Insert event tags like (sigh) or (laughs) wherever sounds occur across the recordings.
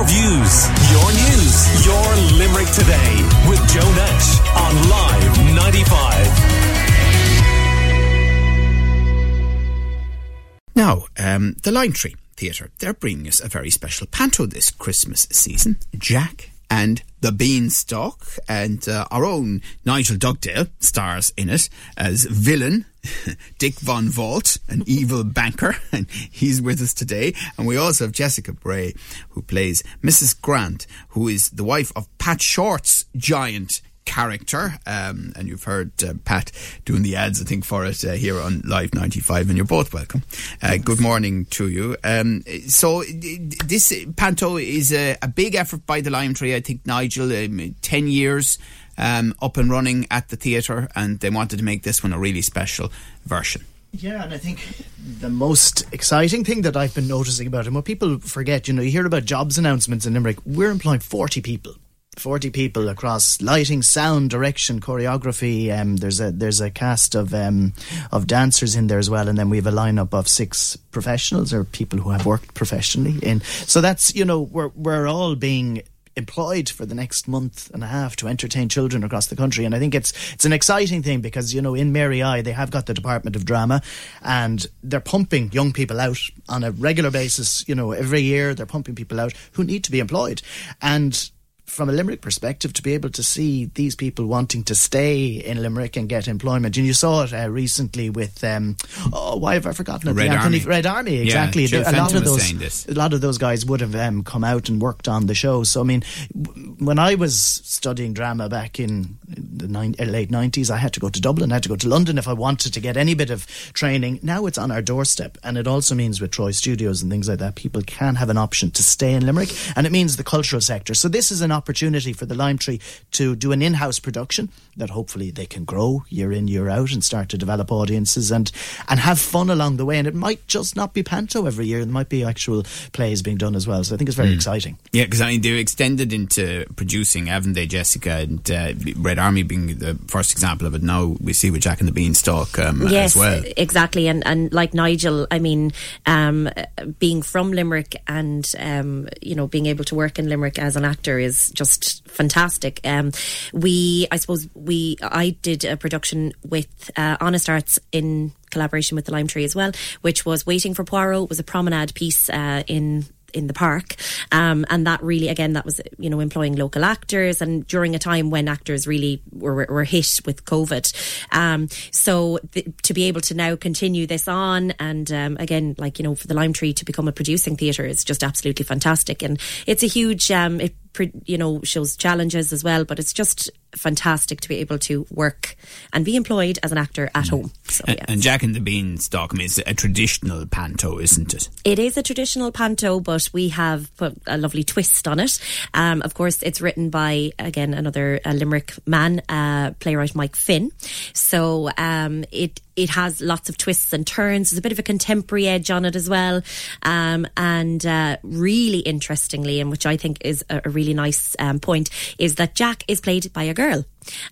Your views, your news, your Limerick today with Joe Nash on Live 95. Now, um, the Lime Tree Theatre, they're bringing us a very special panto this Christmas season. Jack and the Beanstalk, and uh, our own Nigel Dugdale stars in it as villain (laughs) Dick Von Vault, an evil banker, (laughs) and he's with us today. And we also have Jessica Bray, who plays Mrs. Giant, who is the wife of Pat Short's giant character. Um, and you've heard uh, Pat doing the ads, I think, for it uh, here on Live 95, and you're both welcome. Uh, good morning to you. Um, so, this panto is a, a, big effort by the Lime Tree, I think, Nigel, um, 10 years. Um, up and running at the theatre, and they wanted to make this one a really special version. Yeah, and I think the most exciting thing that I've been noticing about it, what people forget, you know, you hear about jobs announcements in Limerick, we're employing 40 people 40 people across lighting, sound, direction, choreography. Um, there's a there's a cast of um, of dancers in there as well, and then we have a lineup of six professionals or people who have worked professionally in. So that's you know we're we're all being employed for the next month and a half to entertain children across the country. And I think it's it's an exciting thing because you know in Mary I they have got the Department of Drama, and they're pumping young people out on a regular basis. You know every year they're pumping people out who need to be employed, and from a Limerick perspective, to be able to see these people wanting to stay in Limerick and get employment. And you saw it uh, recently with, um, oh, why have I forgotten it? Red Anthony, Army. Red Army, exactly. Yeah, a lot of those, a lot of those guys would have um, come out and worked on the show. So I mean, w- when I was studying drama back in the uh, late nineties, I had to go to Dublin, I had to go to London if I wanted to get any bit of training. Now it's on our doorstep, and it also means with Troy Studios and things like that, people can have an option to stay in Limerick, and it means the cultural sector. So this is an opportunity for the Lime Tree to do an in-house production that hopefully they can grow year in year out and start to develop audiences and and have fun along the way. And it might just not be panto every year; there might be actual plays being done as well. So I think it's very mm. exciting. Yeah, because I mean they've extended into producing, haven't they, Jessica? And uh, Red Army being the first example of it. Now we see with Jack and the Beanstalk um, yes, as well. Exactly, and and like Nigel, I mean, um, being from Limerick and um, you know being able to work in Limerick as an actor is just fantastic. Um, we, I suppose, we I did a production with uh, Honest Arts in collaboration with the Lime Tree as well, which was Waiting for Poirot. Was a promenade piece uh, in in the park. Um, and that really, again, that was, you know, employing local actors and during a time when actors really were, were hit with COVID. Um, so th- to be able to now continue this on and, um, again, like, you know, for the Lime Tree to become a producing theatre is just absolutely fantastic. And it's a huge, um, it, you know, shows challenges as well, but it's just fantastic to be able to work and be employed as an actor at mm. home. So, and, and, Jack and the Beanstalk I mean, is a traditional panto, isn't it? It is a traditional panto, but we have put a lovely twist on it. Um, of course, it's written by again another uh, Limerick man, uh, playwright Mike Finn. So um, it it has lots of twists and turns. There's a bit of a contemporary edge on it as well, um, and uh, really interestingly, and which I think is a, a really nice um, point, is that Jack is played by a girl.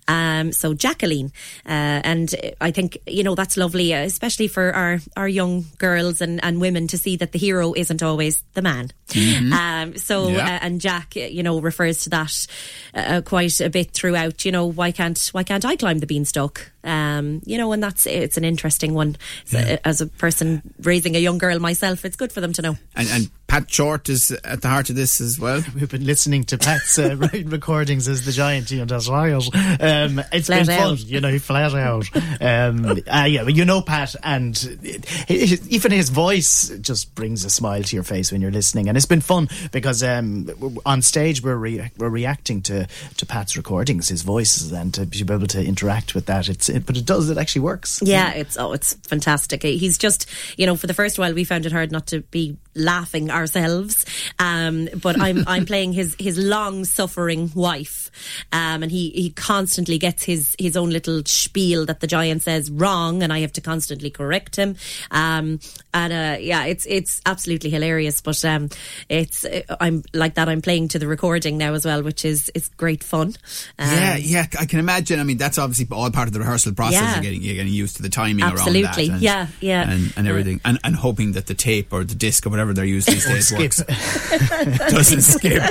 Um, so Jacqueline, uh, and I think you know that's lovely, uh, especially for our our young girls and, and women to see that the hero isn't always the man. Mm-hmm. Um, so yeah. uh, and Jack, you know, refers to that uh, quite a bit throughout. You know, why can't why can't I climb the beanstalk? Um, you know, and that's it's an interesting one. Yeah. As a person raising a young girl myself, it's good for them to know. And, and Pat Short is at the heart of this as well. (laughs) We've been listening to Pat's uh, (laughs) recordings as the giant, you know, that's right. Um, it's been fun, you know, flat out. Um, (laughs) uh, yeah, you know Pat, and it, it, even his voice just brings a smile to your face when you're listening, and it's been fun because um, on stage we're re- we're reacting to to Pat's recordings, his voices, and to be able to interact with that. It's it, but it does, it actually works. Yeah, it's oh, it's fantastic. He's just, you know, for the first while we found it hard not to be laughing ourselves. Um, but I'm (laughs) I'm playing his his long suffering wife, um, and he he constantly gets his his own little spiel that the giant says wrong, and I have to constantly correct him. Um, and uh, yeah, it's it's absolutely hilarious. But um, it's I'm like that. I'm playing to the recording now as well, which is is great fun. Um, yeah, yeah, I can imagine. I mean, that's obviously all part of the rehearsal process. Yeah. You're getting you're getting used to the timing Absolutely. around that. and- Yeah, yeah. and, and everything, and and hoping that the tape or the disc or whatever they're using these days Skips. works, (laughs) doesn't skip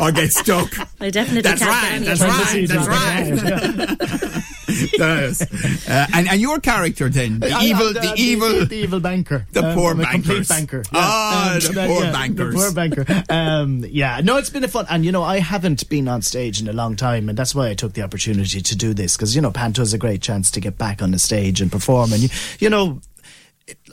or get stuck. I definitely That's can't right. That's any of right. That's right. Yes. (laughs) Uh, and and your character then, the I- evil, I'm the evil. the, the evil banker, (laughs) The Um, poor I'm a complete bankers. banker. Ah, the poor the bankers. poor banker. Um, yeah, no, it's been a fun, and you know, I haven't been on stage in a long time, and that's why I took the opportunity to do this because you know, Panto is a great chance to get back on the stage and perform, and you, you know.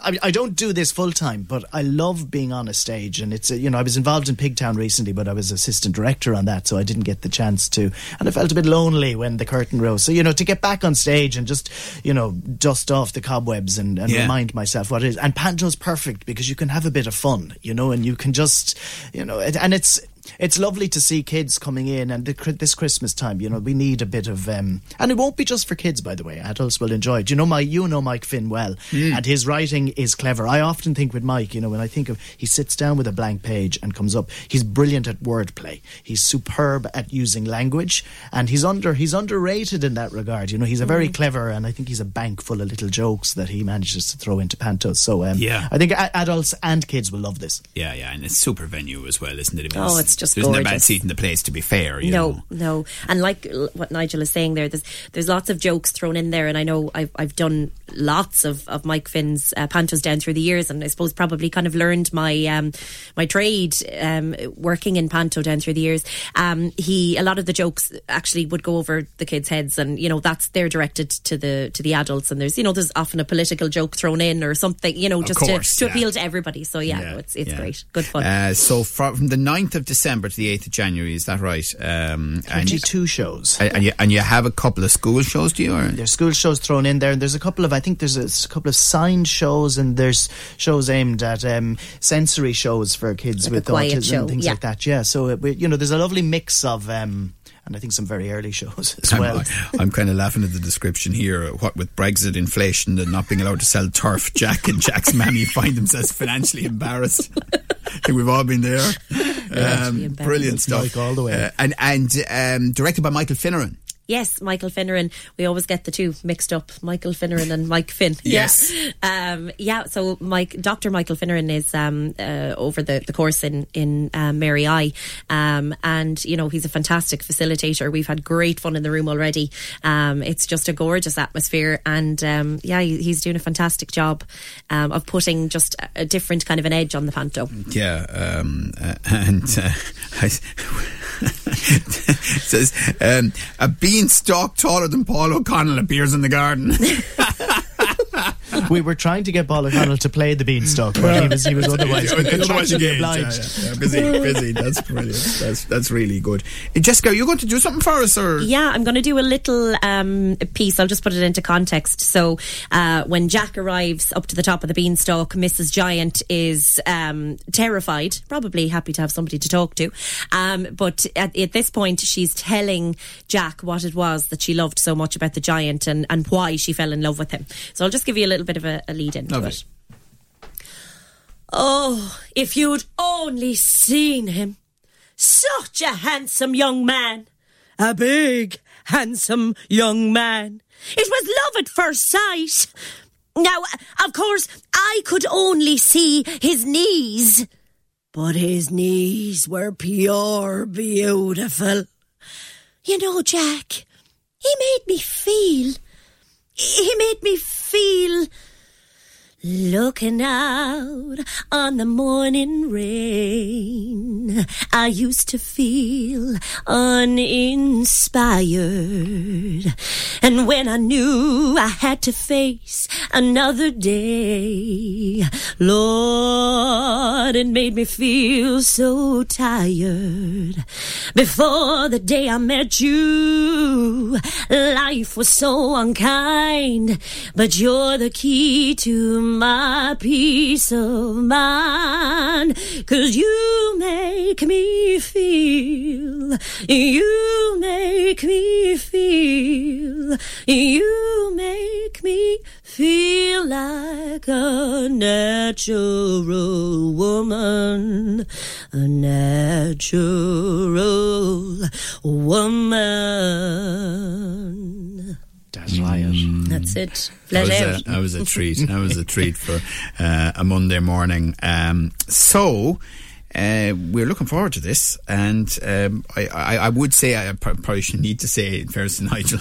I, I don't do this full time, but I love being on a stage. And it's, a, you know, I was involved in Pigtown recently, but I was assistant director on that, so I didn't get the chance to. And I felt a bit lonely when the curtain rose. So, you know, to get back on stage and just, you know, dust off the cobwebs and, and Yeah. remind myself what it is. And Panto's perfect because you can have a bit of fun, you know, and you can just, you know, and it's. It's lovely to see kids coming in, and the, this Christmas time, you know, we need a bit of, um, and it won't be just for kids, by the way. Adults will enjoy it. You know, my, you know Mike Finn well, and his writing is clever. I often think with Mike, you know, when I think of, he sits down with a blank page and comes up. He's brilliant at wordplay. He's superb at using language, and he's under, he's underrated in that regard. You know, he's a very clever, and I think he's a bank full of little jokes that he manages to throw into pantos. So, um, Yeah. I think a- adults and kids will love this. Yeah, yeah, and it's super venue as well, isn't it? I Oh, it's just there's no bad seat in the place. To be fair, you no, know. no, and like what Nigel is saying there, there's there's lots of jokes thrown in there, and I know I've I've done lots of, of Mike Finn's uh, pantos down through the years, and I suppose probably kind of learned my um, my trade um, working in panto down through the years. Um, he a lot of the jokes actually would go over the kids' heads, and you know that's they're directed to the to the adults, and there's you know there's often a political joke thrown in or something, you know, just course, to, to yeah. appeal to everybody. So yeah, no, it's it's yeah. great, good fun. Uh, so from the 9th of December to the 8th of January, is that right? Um, and, Twenty-two shows. and, you, and you have a couple of school shows, do you? Or? There's school shows thrown in there, and there's a couple of I think there's a couple of signed shows, and there's shows aimed at um, sensory shows for kids Like with autism show, and things yeah. like that. Yeah, so it, we, you know, there's a lovely mix of. Um, and I think some very early shows (laughs) as well. I'm, I'm kind of laughing at the description here. What with Brexit, inflation, and not being allowed to sell turf, (laughs) Jack and Jack's mammy find themselves financially embarrassed. I think we've all been there. Um, brilliant stuff. Mike all the way. Uh, and and um, directed by Michael Finneran. Yes, Michael Finneran. We always get the two mixed up, Michael Finneran and Mike Finn. (laughs) Yes. Yeah. Um, yeah. So, Mike, Dr. Michael Finneran is um, uh, over the, the course in in um, Mary I, um, and you know he's a fantastic facilitator. We've had great fun in the room already. Um, it's just a gorgeous atmosphere, and um, yeah, he's doing a fantastic job um, of putting just a, different kind of an edge on the panto. Yeah, um, uh, (laughs) and uh, I, (laughs) says um, a beanstalk taller than Paul O'Connell appears in the garden. (laughs) (laughs) we were trying to get Paul O'Connell to play the beanstalk, but he was he was (laughs) otherwise Otherwise engaged, obliged. yeah, yeah, yeah. busy, busy. That's brilliant. That's that's really good. Uh, Jessica, are you going to do something for us, or Yeah, I'm going to do a little um, piece. I'll just put it into context. So, uh, when Jack arrives up to the top of the beanstalk, Mrs. Giant is um, terrified, probably happy to have somebody to talk to. Um, but at, at this point, she's telling Jack what it was that she loved so much about the giant and, and why she fell in love with him. So, I'll just give you a little bit of a, a lead Lovely. it. Oh, if you'd only seen him. Such a handsome young man. A big, handsome young man. It was love at first sight. Now, of course, I could only see his knees. But his knees were pure beautiful. You know, Jack, he made me feel. He made me feel Looking out on the morning rain, I used to feel uninspired. And when I knew I had to face another day, Lord, it made me feel so tired. Before the day I met you, life was so unkind, but you're the key to my peace of mind. Cause you make me feel, you make me feel, you make me feel like a natural woman, a natural woman. That's right. That's it. That Let was, out. a, that was a treat. That was a treat for uh, a Monday morning. Um, so. Uh, we're looking forward to this, and um, I, I, I would say I probably should need to say, in fairness to Nigel,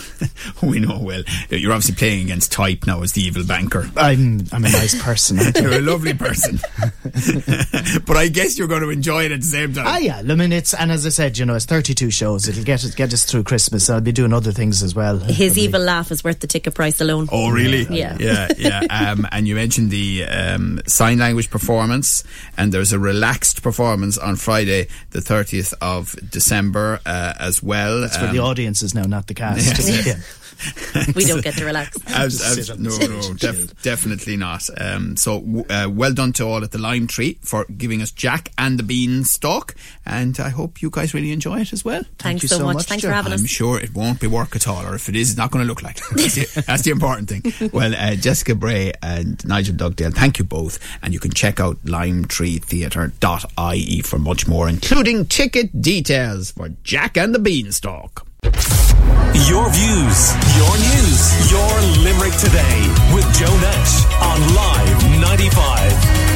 who we know well, you're obviously playing against Type now as the evil banker. I'm I'm a nice person. aren't (laughs) You're a lovely person, (laughs) but I guess you're going to enjoy it at the same time. Ah, yeah. I mean, it's and as I said, you know, it's 32 shows. It'll get us get us through Christmas. I'll be doing other things as well. His Probably. evil laugh is worth the ticket price alone. Oh, really? Yeah. Yeah, yeah. Um, and you mentioned the um, sign language performance, and there's a relaxed performance on Friday, the 30th of December, uh, as well. It's for the Um, audiences now, not the cast. Yes. Yeah. (laughs) We don't get to relax. As, as, no, no, def- definitely not. Um, so, uh, well done to all at the Lime Tree for giving us Jack and the Beanstalk, and I hope you guys really enjoy it as well. Thanks you so, so much. much, Thanks Joe. for having I'm us. sure it won't be work at all, or if it is, it's not going to look like it. That's the, (laughs) that's the important thing. Well, uh, Jessica Bray and Nigel Dugdale, thank you both. And you can check out limetreetheatre.ie for much more, including ticket details for Jack and the Beanstalk. Your views, your news, your Limerick today with Joe Nash on Live 95.